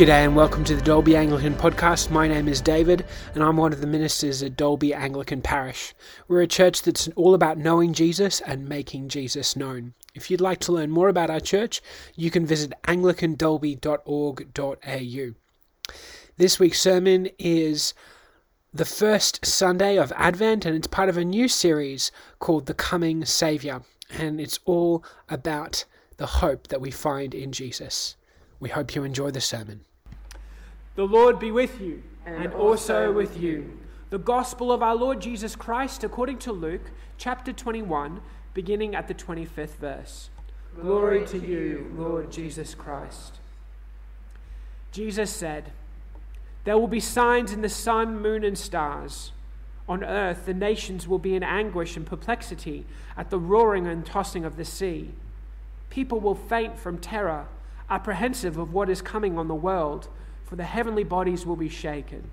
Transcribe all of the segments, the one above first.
G'day and welcome to the Dalby Anglican Podcast. My name is David and I'm one of the ministers at Dalby Anglican Parish. We're a church that's all about knowing Jesus and making Jesus known. If you'd like to learn more about our church, you can visit anglicandalby.org.au. This week's sermon is the first Sunday of Advent and it's part of a new series called The Coming Saviour. And it's all about the hope that we find in Jesus. We hope you enjoy the sermon. The Lord be with you, and, and also with you. The Gospel of our Lord Jesus Christ according to Luke, chapter 21, beginning at the 25th verse. Glory to you, Lord Jesus Christ. Jesus said, There will be signs in the sun, moon, and stars. On earth, the nations will be in anguish and perplexity at the roaring and tossing of the sea. People will faint from terror apprehensive of what is coming on the world, for the heavenly bodies will be shaken.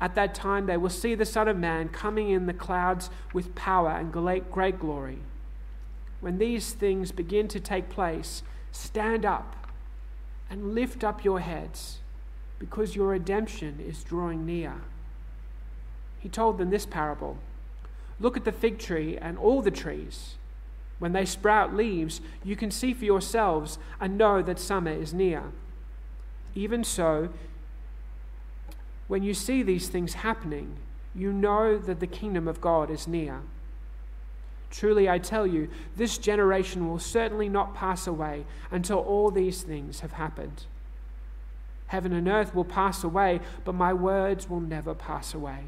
At that time, they will see the Son of Man coming in the clouds with power and great glory. When these things begin to take place, stand up and lift up your heads, because your redemption is drawing near. He told them this parable Look at the fig tree and all the trees. When they sprout leaves, you can see for yourselves and know that summer is near. Even so, when you see these things happening, you know that the kingdom of God is near. Truly, I tell you, this generation will certainly not pass away until all these things have happened. Heaven and earth will pass away, but my words will never pass away.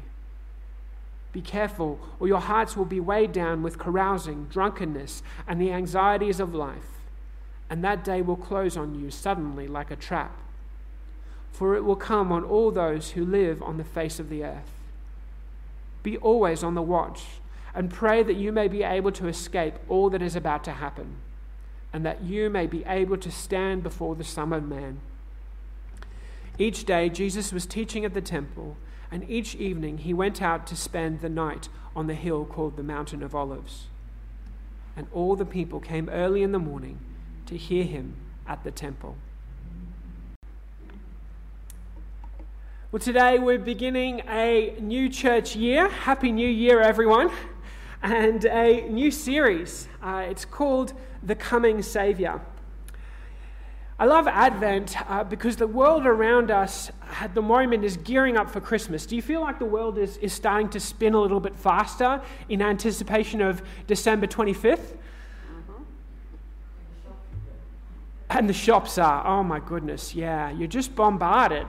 Be careful, or your hearts will be weighed down with carousing, drunkenness, and the anxieties of life, and that day will close on you suddenly like a trap. For it will come on all those who live on the face of the earth. Be always on the watch, and pray that you may be able to escape all that is about to happen, and that you may be able to stand before the Son of Man. Each day, Jesus was teaching at the temple and each evening he went out to spend the night on the hill called the Mountain of Olives. And all the people came early in the morning to hear him at the temple. Well, today we're beginning a new church year. Happy New Year, everyone! And a new series. Uh, it's called The Coming Saviour. I love Advent uh, because the world around us at the moment is gearing up for Christmas. Do you feel like the world is, is starting to spin a little bit faster in anticipation of December 25th? Mm-hmm. And the shops are, oh my goodness, yeah, you're just bombarded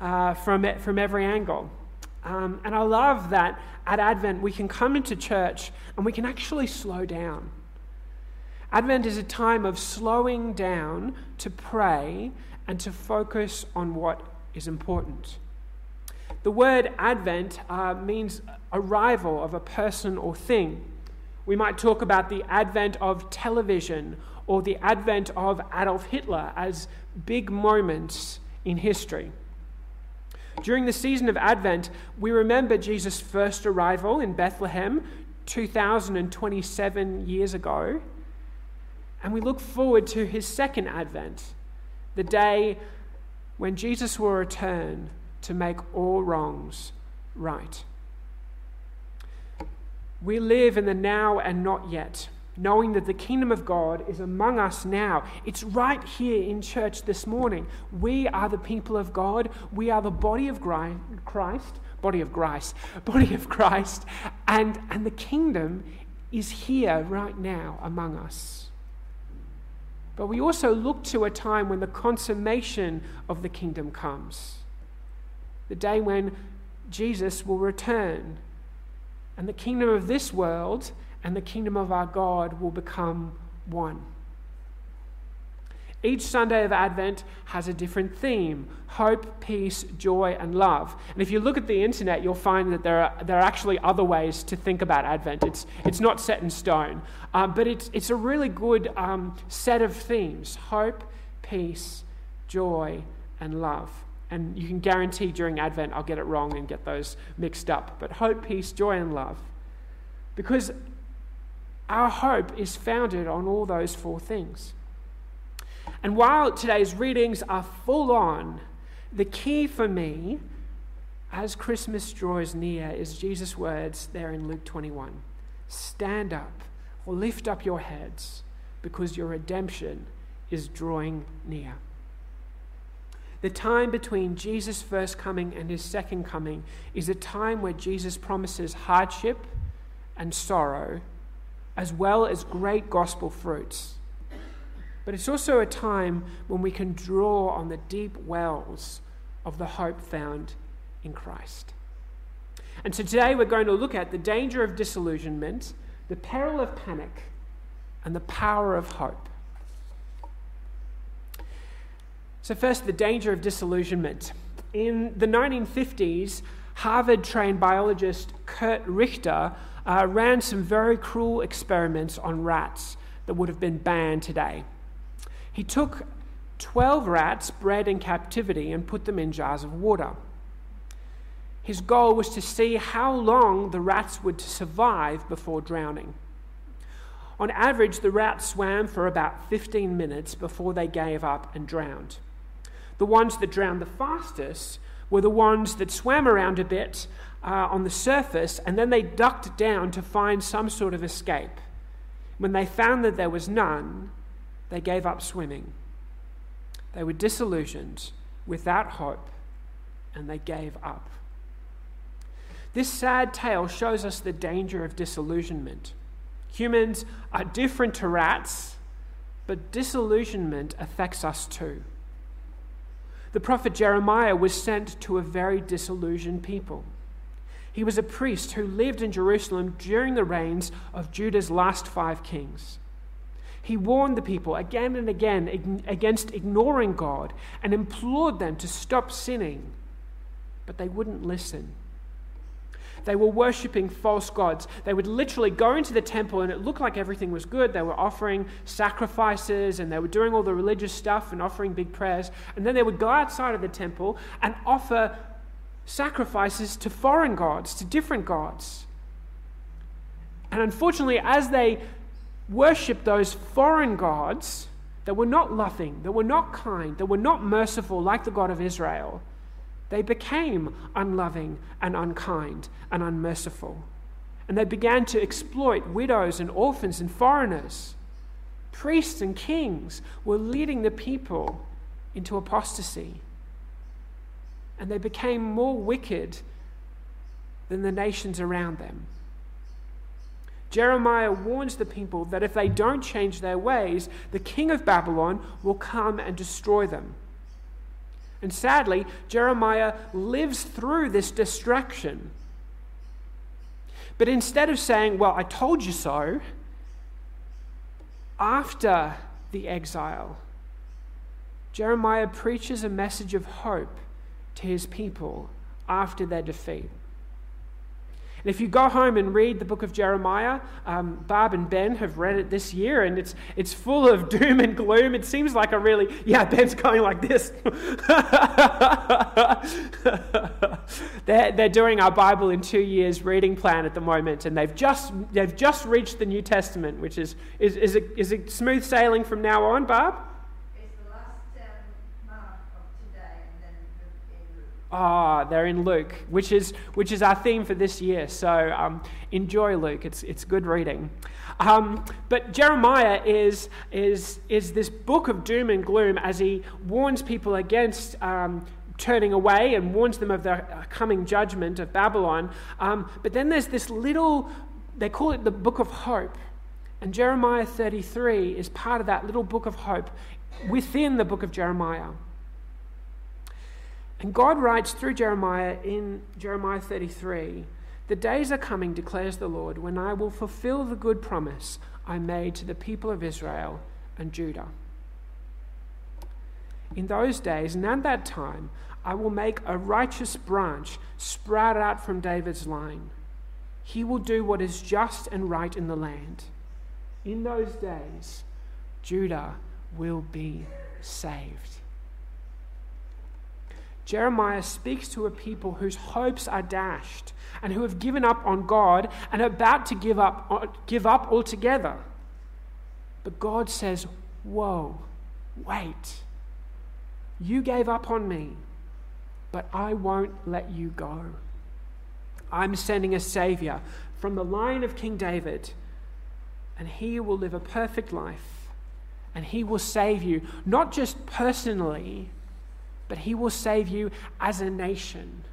uh, from, from every angle. Um, and I love that at Advent we can come into church and we can actually slow down. Advent is a time of slowing down to pray and to focus on what is important. The word Advent uh, means arrival of a person or thing. We might talk about the advent of television or the advent of Adolf Hitler as big moments in history. During the season of Advent, we remember Jesus' first arrival in Bethlehem 2027 years ago. And we look forward to his second advent, the day when Jesus will return to make all wrongs right. We live in the now and not yet, knowing that the kingdom of God is among us now. It's right here in church this morning. We are the people of God. We are the body of Christ, body of Christ, body of Christ, and, and the kingdom is here right now among us. But we also look to a time when the consummation of the kingdom comes. The day when Jesus will return, and the kingdom of this world and the kingdom of our God will become one. Each Sunday of Advent has a different theme hope, peace, joy, and love. And if you look at the internet, you'll find that there are, there are actually other ways to think about Advent. It's, it's not set in stone, um, but it's, it's a really good um, set of themes hope, peace, joy, and love. And you can guarantee during Advent I'll get it wrong and get those mixed up. But hope, peace, joy, and love. Because our hope is founded on all those four things. And while today's readings are full on, the key for me as Christmas draws near is Jesus' words there in Luke 21 Stand up or lift up your heads because your redemption is drawing near. The time between Jesus' first coming and his second coming is a time where Jesus promises hardship and sorrow, as well as great gospel fruits. But it's also a time when we can draw on the deep wells of the hope found in Christ. And so today we're going to look at the danger of disillusionment, the peril of panic, and the power of hope. So, first, the danger of disillusionment. In the 1950s, Harvard trained biologist Curt Richter uh, ran some very cruel experiments on rats that would have been banned today. He took 12 rats bred in captivity and put them in jars of water. His goal was to see how long the rats would survive before drowning. On average, the rats swam for about 15 minutes before they gave up and drowned. The ones that drowned the fastest were the ones that swam around a bit uh, on the surface and then they ducked down to find some sort of escape. When they found that there was none, they gave up swimming. They were disillusioned, without hope, and they gave up. This sad tale shows us the danger of disillusionment. Humans are different to rats, but disillusionment affects us too. The prophet Jeremiah was sent to a very disillusioned people. He was a priest who lived in Jerusalem during the reigns of Judah's last five kings. He warned the people again and again against ignoring God and implored them to stop sinning, but they wouldn't listen. They were worshipping false gods. They would literally go into the temple and it looked like everything was good. They were offering sacrifices and they were doing all the religious stuff and offering big prayers. And then they would go outside of the temple and offer sacrifices to foreign gods, to different gods. And unfortunately, as they worshipped those foreign gods that were not loving, that were not kind, that were not merciful like the God of Israel, they became unloving and unkind and unmerciful. And they began to exploit widows and orphans and foreigners. Priests and kings were leading the people into apostasy. And they became more wicked than the nations around them. Jeremiah warns the people that if they don't change their ways, the king of Babylon will come and destroy them. And sadly, Jeremiah lives through this distraction. But instead of saying, Well, I told you so, after the exile, Jeremiah preaches a message of hope to his people after their defeat. And if you go home and read the book of Jeremiah, um, Barb and Ben have read it this year, and it's, it's full of doom and gloom. It seems like a really, yeah, Ben's going like this. they're, they're doing our Bible in two years reading plan at the moment, and they've just, they've just reached the New Testament, which is, is, is, it, is it smooth sailing from now on, Barb? Ah, oh, they're in Luke, which is, which is our theme for this year. So um, enjoy Luke. It's, it's good reading. Um, but Jeremiah is, is, is this book of doom and gloom as he warns people against um, turning away and warns them of the coming judgment of Babylon. Um, but then there's this little, they call it the book of hope. And Jeremiah 33 is part of that little book of hope within the book of Jeremiah. And God writes through Jeremiah in Jeremiah 33 The days are coming, declares the Lord, when I will fulfill the good promise I made to the people of Israel and Judah. In those days and at that time, I will make a righteous branch sprout out from David's line. He will do what is just and right in the land. In those days, Judah will be saved. Jeremiah speaks to a people whose hopes are dashed and who have given up on God and are about to give up, uh, give up altogether. But God says, Whoa, Wait. You gave up on me, but I won't let you go. I'm sending a Savior from the line of King David, and he will live a perfect life, and he will save you, not just personally, but he will save you as a nation.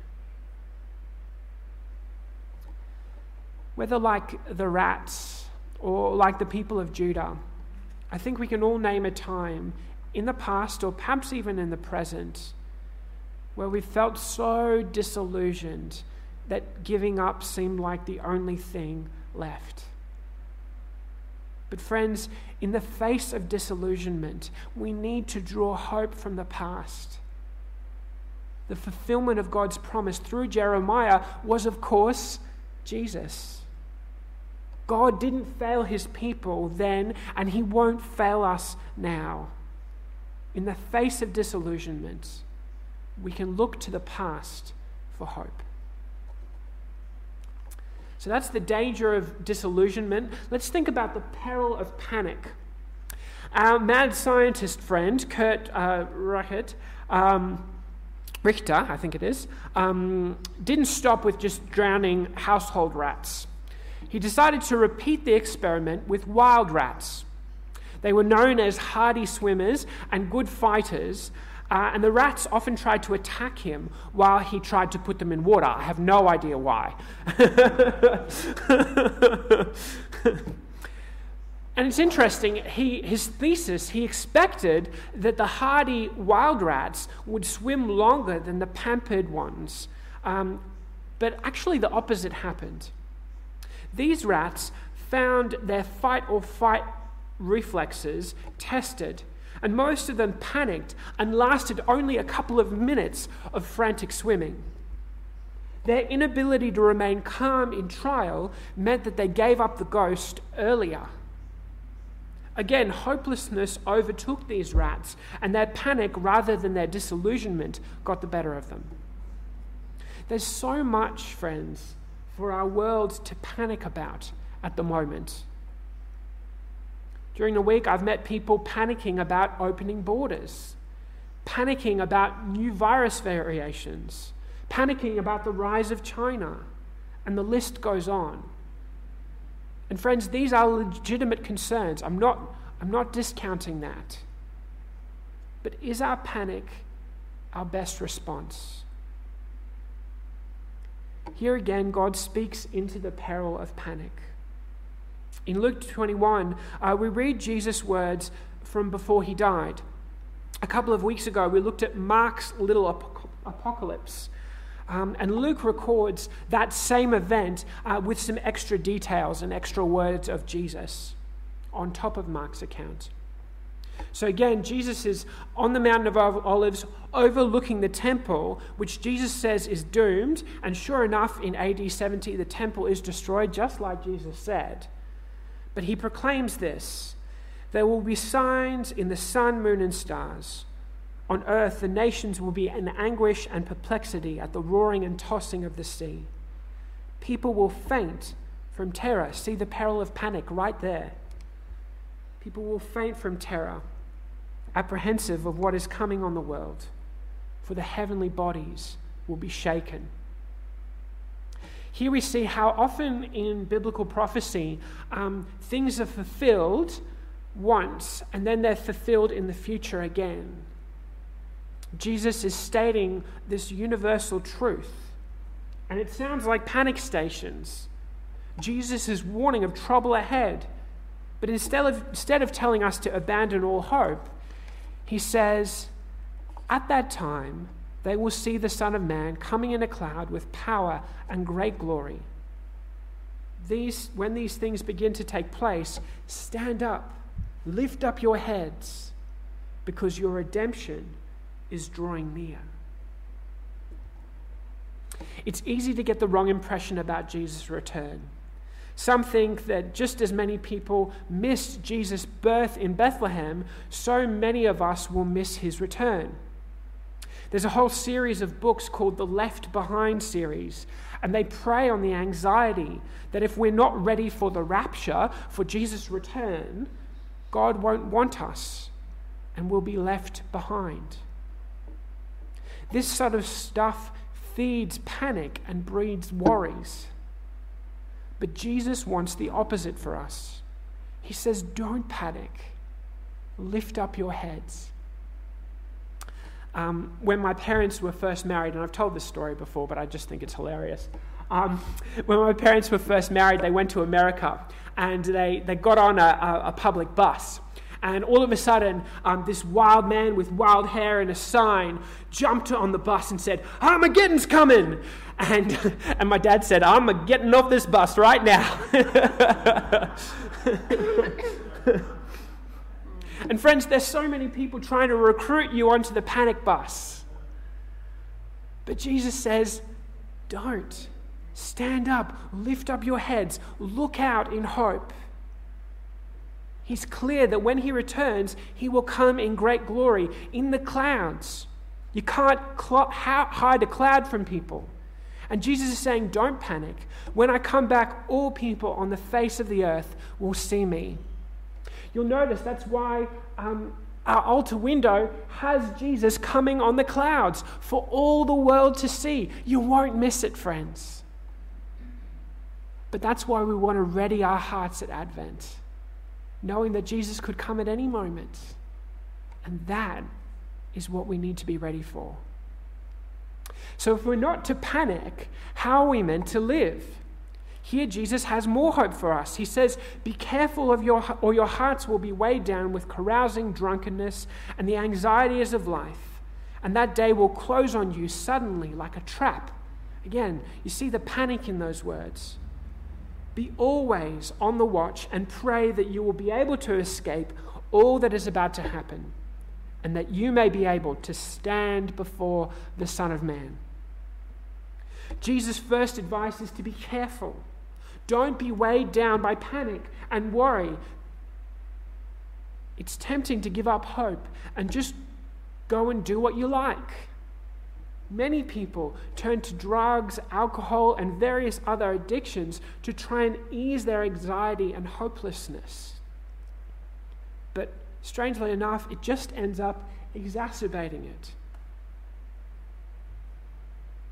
Whether like the rats or like the people of Judah, I think we can all name a time in the past or perhaps even in the present where we felt so disillusioned that giving up seemed like the only thing left. But, friends, in the face of disillusionment, we need to draw hope from the past. The fulfillment of God's promise through Jeremiah was, of course, Jesus. God didn't fail his people then, and he won't fail us now. In the face of disillusionment, we can look to the past for hope. So that's the danger of disillusionment. Let's think about the peril of panic. Our mad scientist friend, Curt uh, um, Richter, I think it is, um, didn't stop with just drowning household rats. He decided to repeat the experiment with wild rats. They were known as hardy swimmers and good fighters, uh, and the rats often tried to attack him while he tried to put them in water. I have no idea why. and it's interesting, he, his thesis, he expected that the hardy wild rats would swim longer than the pampered ones. Um, but actually, the opposite happened. These rats found their fight or fight reflexes tested and most of them panicked and lasted only a couple of minutes of frantic swimming. Their inability to remain calm in trial meant that they gave up the ghost earlier. Again, hopelessness overtook these rats, and their panic rather than their disillusionment got the better of them. There's so much, friends, for our world to panic about at the moment. During the week, I've met people panicking about opening borders, panicking about new virus variations, panicking about the rise of China, and the list goes on. And friends, these are legitimate concerns. I'm not, I'm not discounting that. But is our panic our best response? Here again, God speaks into the peril of panic. In Luke 21, uh, we read Jesus' words from before he died. A couple of weeks ago, we looked at Mark's little ap- apocalypse. Um, and Luke records that same event uh, with some extra details and extra words of Jesus on top of Mark's account. So again, Jesus is on the Mountain of Olives overlooking the temple, which Jesus says is doomed. And sure enough, in AD 70, the temple is destroyed, just like Jesus said. But he proclaims this there will be signs in the sun, moon, and stars. On earth, the nations will be in anguish and perplexity at the roaring and tossing of the sea. People will faint from terror. See the peril of panic right there. People will faint from terror, apprehensive of what is coming on the world, for the heavenly bodies will be shaken. Here we see how often in biblical prophecy um, things are fulfilled once and then they're fulfilled in the future again. Jesus is stating this universal truth. And it sounds like panic stations. Jesus is warning of trouble ahead. But instead of, instead of telling us to abandon all hope, he says, At that time, they will see the Son of Man coming in a cloud with power and great glory. These, when these things begin to take place, stand up, lift up your heads, because your redemption is drawing near. It's easy to get the wrong impression about Jesus' return. Some think that just as many people missed Jesus' birth in Bethlehem, so many of us will miss his return. There's a whole series of books called the Left Behind series, and they prey on the anxiety that if we're not ready for the rapture, for Jesus' return, God won't want us. and we'll be left behind. This sort of stuff feeds panic and breeds worries. But Jesus wants the opposite for us. He says, Don't panic, lift up your heads. Um, when my parents were first married, and I've told this story before, but I just think it's hilarious. Um, when my parents were first married, they went to America and they, they got on a, a, a public bus. And all of a sudden, um, this wild man with wild hair and a sign jumped on the bus and said, Armageddon's coming! And, and my dad said, I'm getting off this bus right now. and friends, there's so many people trying to recruit you onto the panic bus. But Jesus says, don't. Stand up, lift up your heads, look out in hope. He's clear that when he returns, he will come in great glory in the clouds. You can't hide a cloud from people. And Jesus is saying, Don't panic. When I come back, all people on the face of the earth will see me. You'll notice that's why um, our altar window has Jesus coming on the clouds for all the world to see. You won't miss it, friends. But that's why we want to ready our hearts at Advent knowing that Jesus could come at any moment. And that is what we need to be ready for. So, if we're not to panic, how are we meant to live? Here, Jesus has more hope for us. He says, Be careful of your, or your hearts will be weighed down with carousing, drunkenness, and the anxieties of life. And that day will close on you suddenly like a trap. Again, you see the panic in those words. Be always on the watch and pray that you will be able to escape all that is about to happen and that you may be able to stand before the Son of Man. Jesus' first advice is to be careful. Don't be weighed down by panic and worry. It's tempting to give up hope and just go and do what you like. Many people turn to drugs, alcohol, and various other addictions to try and ease their anxiety and hopelessness. But strangely enough, it just ends up exacerbating it.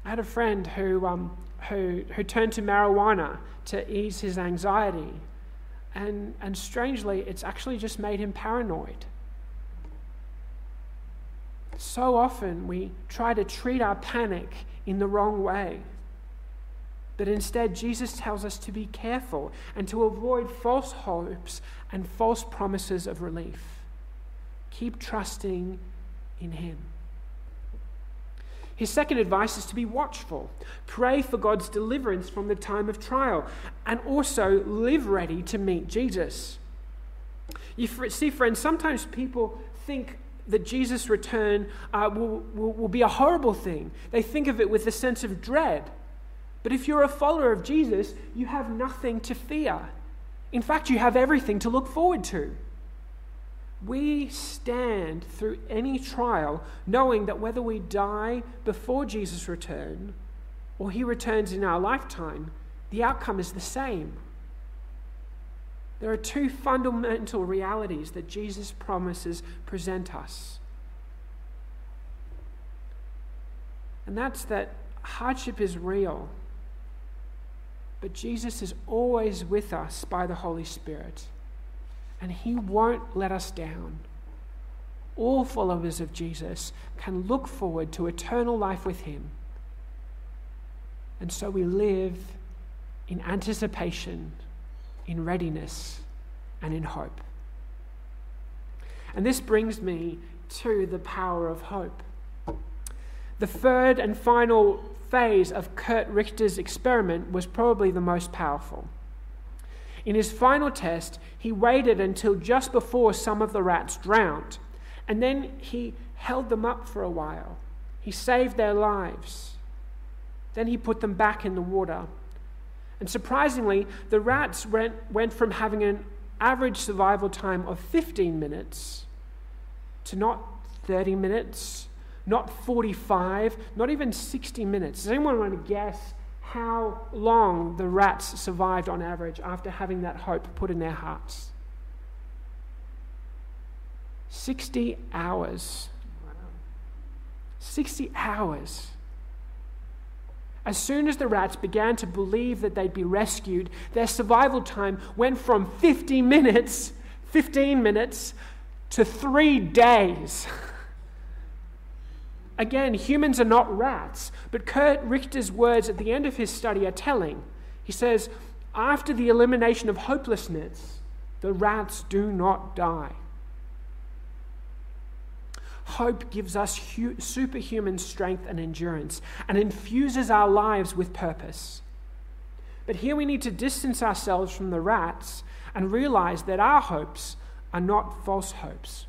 I had a friend who, um, who, who turned to marijuana to ease his anxiety, and, and strangely, it's actually just made him paranoid. So often we try to treat our panic in the wrong way. But instead, Jesus tells us to be careful and to avoid false hopes and false promises of relief. Keep trusting in Him. His second advice is to be watchful. Pray for God's deliverance from the time of trial and also live ready to meet Jesus. You see, friends, sometimes people think that Jesus' return uh, will, will, will be a horrible thing. They think of it with a sense of dread. But if you're a follower of Jesus, you have nothing to fear. In fact, you have everything to look forward to. We stand through any trial knowing that whether we die before Jesus' return or he returns in our lifetime, the outcome is the same. There are two fundamental realities that Jesus promises present us. And that's that hardship is real, but Jesus is always with us by the Holy Spirit, and He won't let us down. All followers of Jesus can look forward to eternal life with Him. And so we live in anticipation in readiness and in hope. And this brings me to the power of hope. The third and final phase of Curt Richter's experiment was probably the most powerful. In his final test, he waited until just before some of the rats drowned, and then he held them up for a while. He saved their lives. Then he put them back in the water and surprisingly, the rats went, went from having an average survival time of 15 minutes to not 30 minutes, not 45, not even 60 minutes. Does anyone want to guess how long the rats survived on average after having that hope put in their hearts? 60 hours. 60 hours. As soon as the rats began to believe that they'd be rescued, their survival time went from 50 minutes, 15 minutes, to three days. Again, humans are not rats, but Curt Richter's words at the end of his study are telling. He says, After the elimination of hopelessness, the rats do not die. Hope gives us hu- superhuman strength and endurance and infuses our lives with purpose. But here we need to distance ourselves from the rats and realize that our hopes are not false hopes.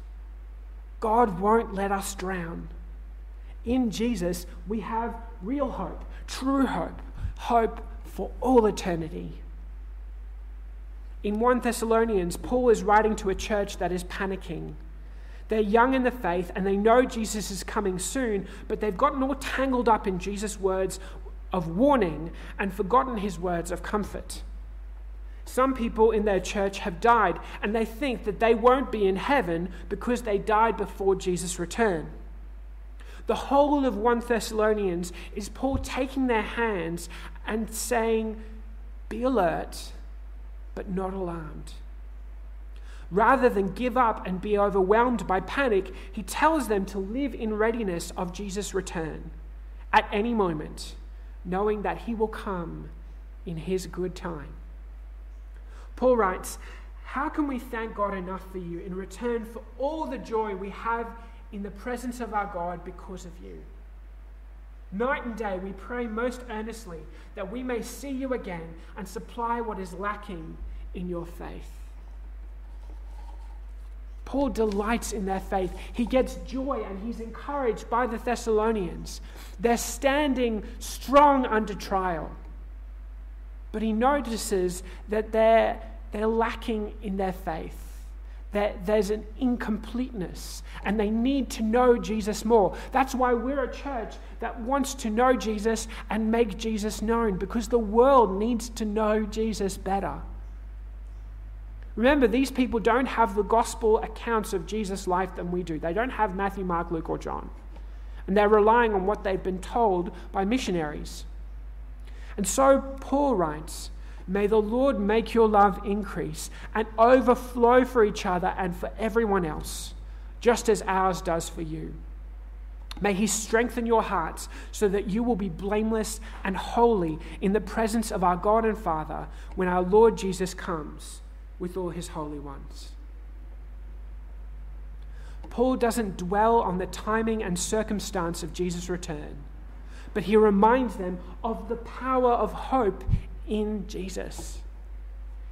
God won't let us drown. In Jesus, we have real hope, true hope, hope for all eternity. In 1 Thessalonians, Paul is writing to a church that is panicking. They're young in the faith and they know Jesus is coming soon, but they've gotten all tangled up in Jesus' words of warning and forgotten his words of comfort. Some people in their church have died and they think that they won't be in heaven because they died before Jesus' return. The whole of 1 Thessalonians is Paul taking their hands and saying, Be alert, but not alarmed. Rather than give up and be overwhelmed by panic, he tells them to live in readiness of Jesus' return at any moment, knowing that he will come in his good time. Paul writes, How can we thank God enough for you in return for all the joy we have in the presence of our God because of you? Night and day we pray most earnestly that we may see you again and supply what is lacking in your faith. Paul delights in their faith. He gets joy and he's encouraged by the Thessalonians. They're standing strong under trial. But he notices that they're, they're lacking in their faith. That there's an incompleteness and they need to know Jesus more. That's why we're a church that wants to know Jesus and make Jesus known because the world needs to know Jesus better. Remember, these people don't have the gospel accounts of Jesus' life than we do. They don't have Matthew, Mark, Luke, or John. And they're relying on what they've been told by missionaries. And so Paul writes May the Lord make your love increase and overflow for each other and for everyone else, just as ours does for you. May He strengthen your hearts so that you will be blameless and holy in the presence of our God and Father when our Lord Jesus comes with all his holy ones. Paul doesn't dwell on the timing and circumstance of Jesus' return, but he reminds them of the power of hope in Jesus.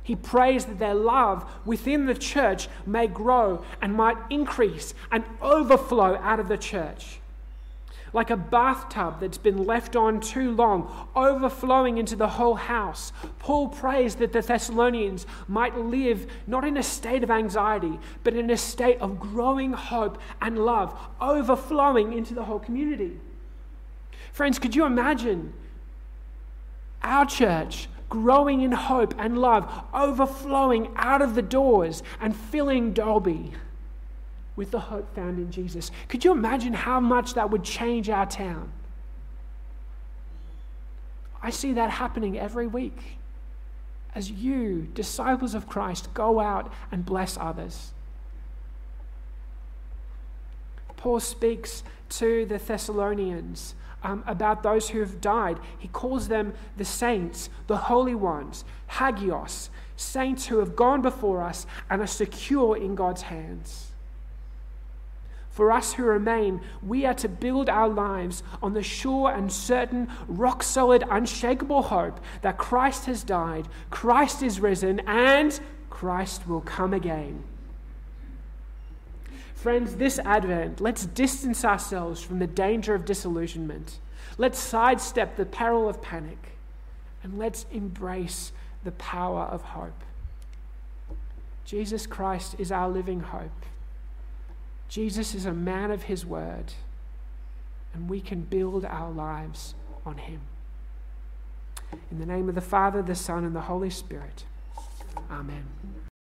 He prays that their love within the church may grow and might increase and overflow out of the church like a bathtub that's been left on too long, overflowing into the whole house. Paul prays that the Thessalonians might live not in a state of anxiety, but in a state of growing hope and love, overflowing into the whole community. Friends, could you imagine our church growing in hope and love, overflowing out of the doors and filling Dalby? With the hope found in Jesus. Could you imagine how much that would change our town? I see that happening every week as you, disciples of Christ, go out and bless others. Paul speaks to the Thessalonians um, about those who have died. He calls them the saints, the holy ones, hagios, saints who have gone before us and are secure in God's hands. For us who remain, we are to build our lives on the sure and certain, rock solid, unshakable hope that Christ has died, Christ is risen, and Christ will come again. Friends, this Advent, let's distance ourselves from the danger of disillusionment. Let's sidestep the peril of panic, and let's embrace the power of hope. Jesus Christ is our living hope. Jesus is a man of his word, and we can build our lives on him. In the name of the Father, the Son, and the Holy Spirit. Amen.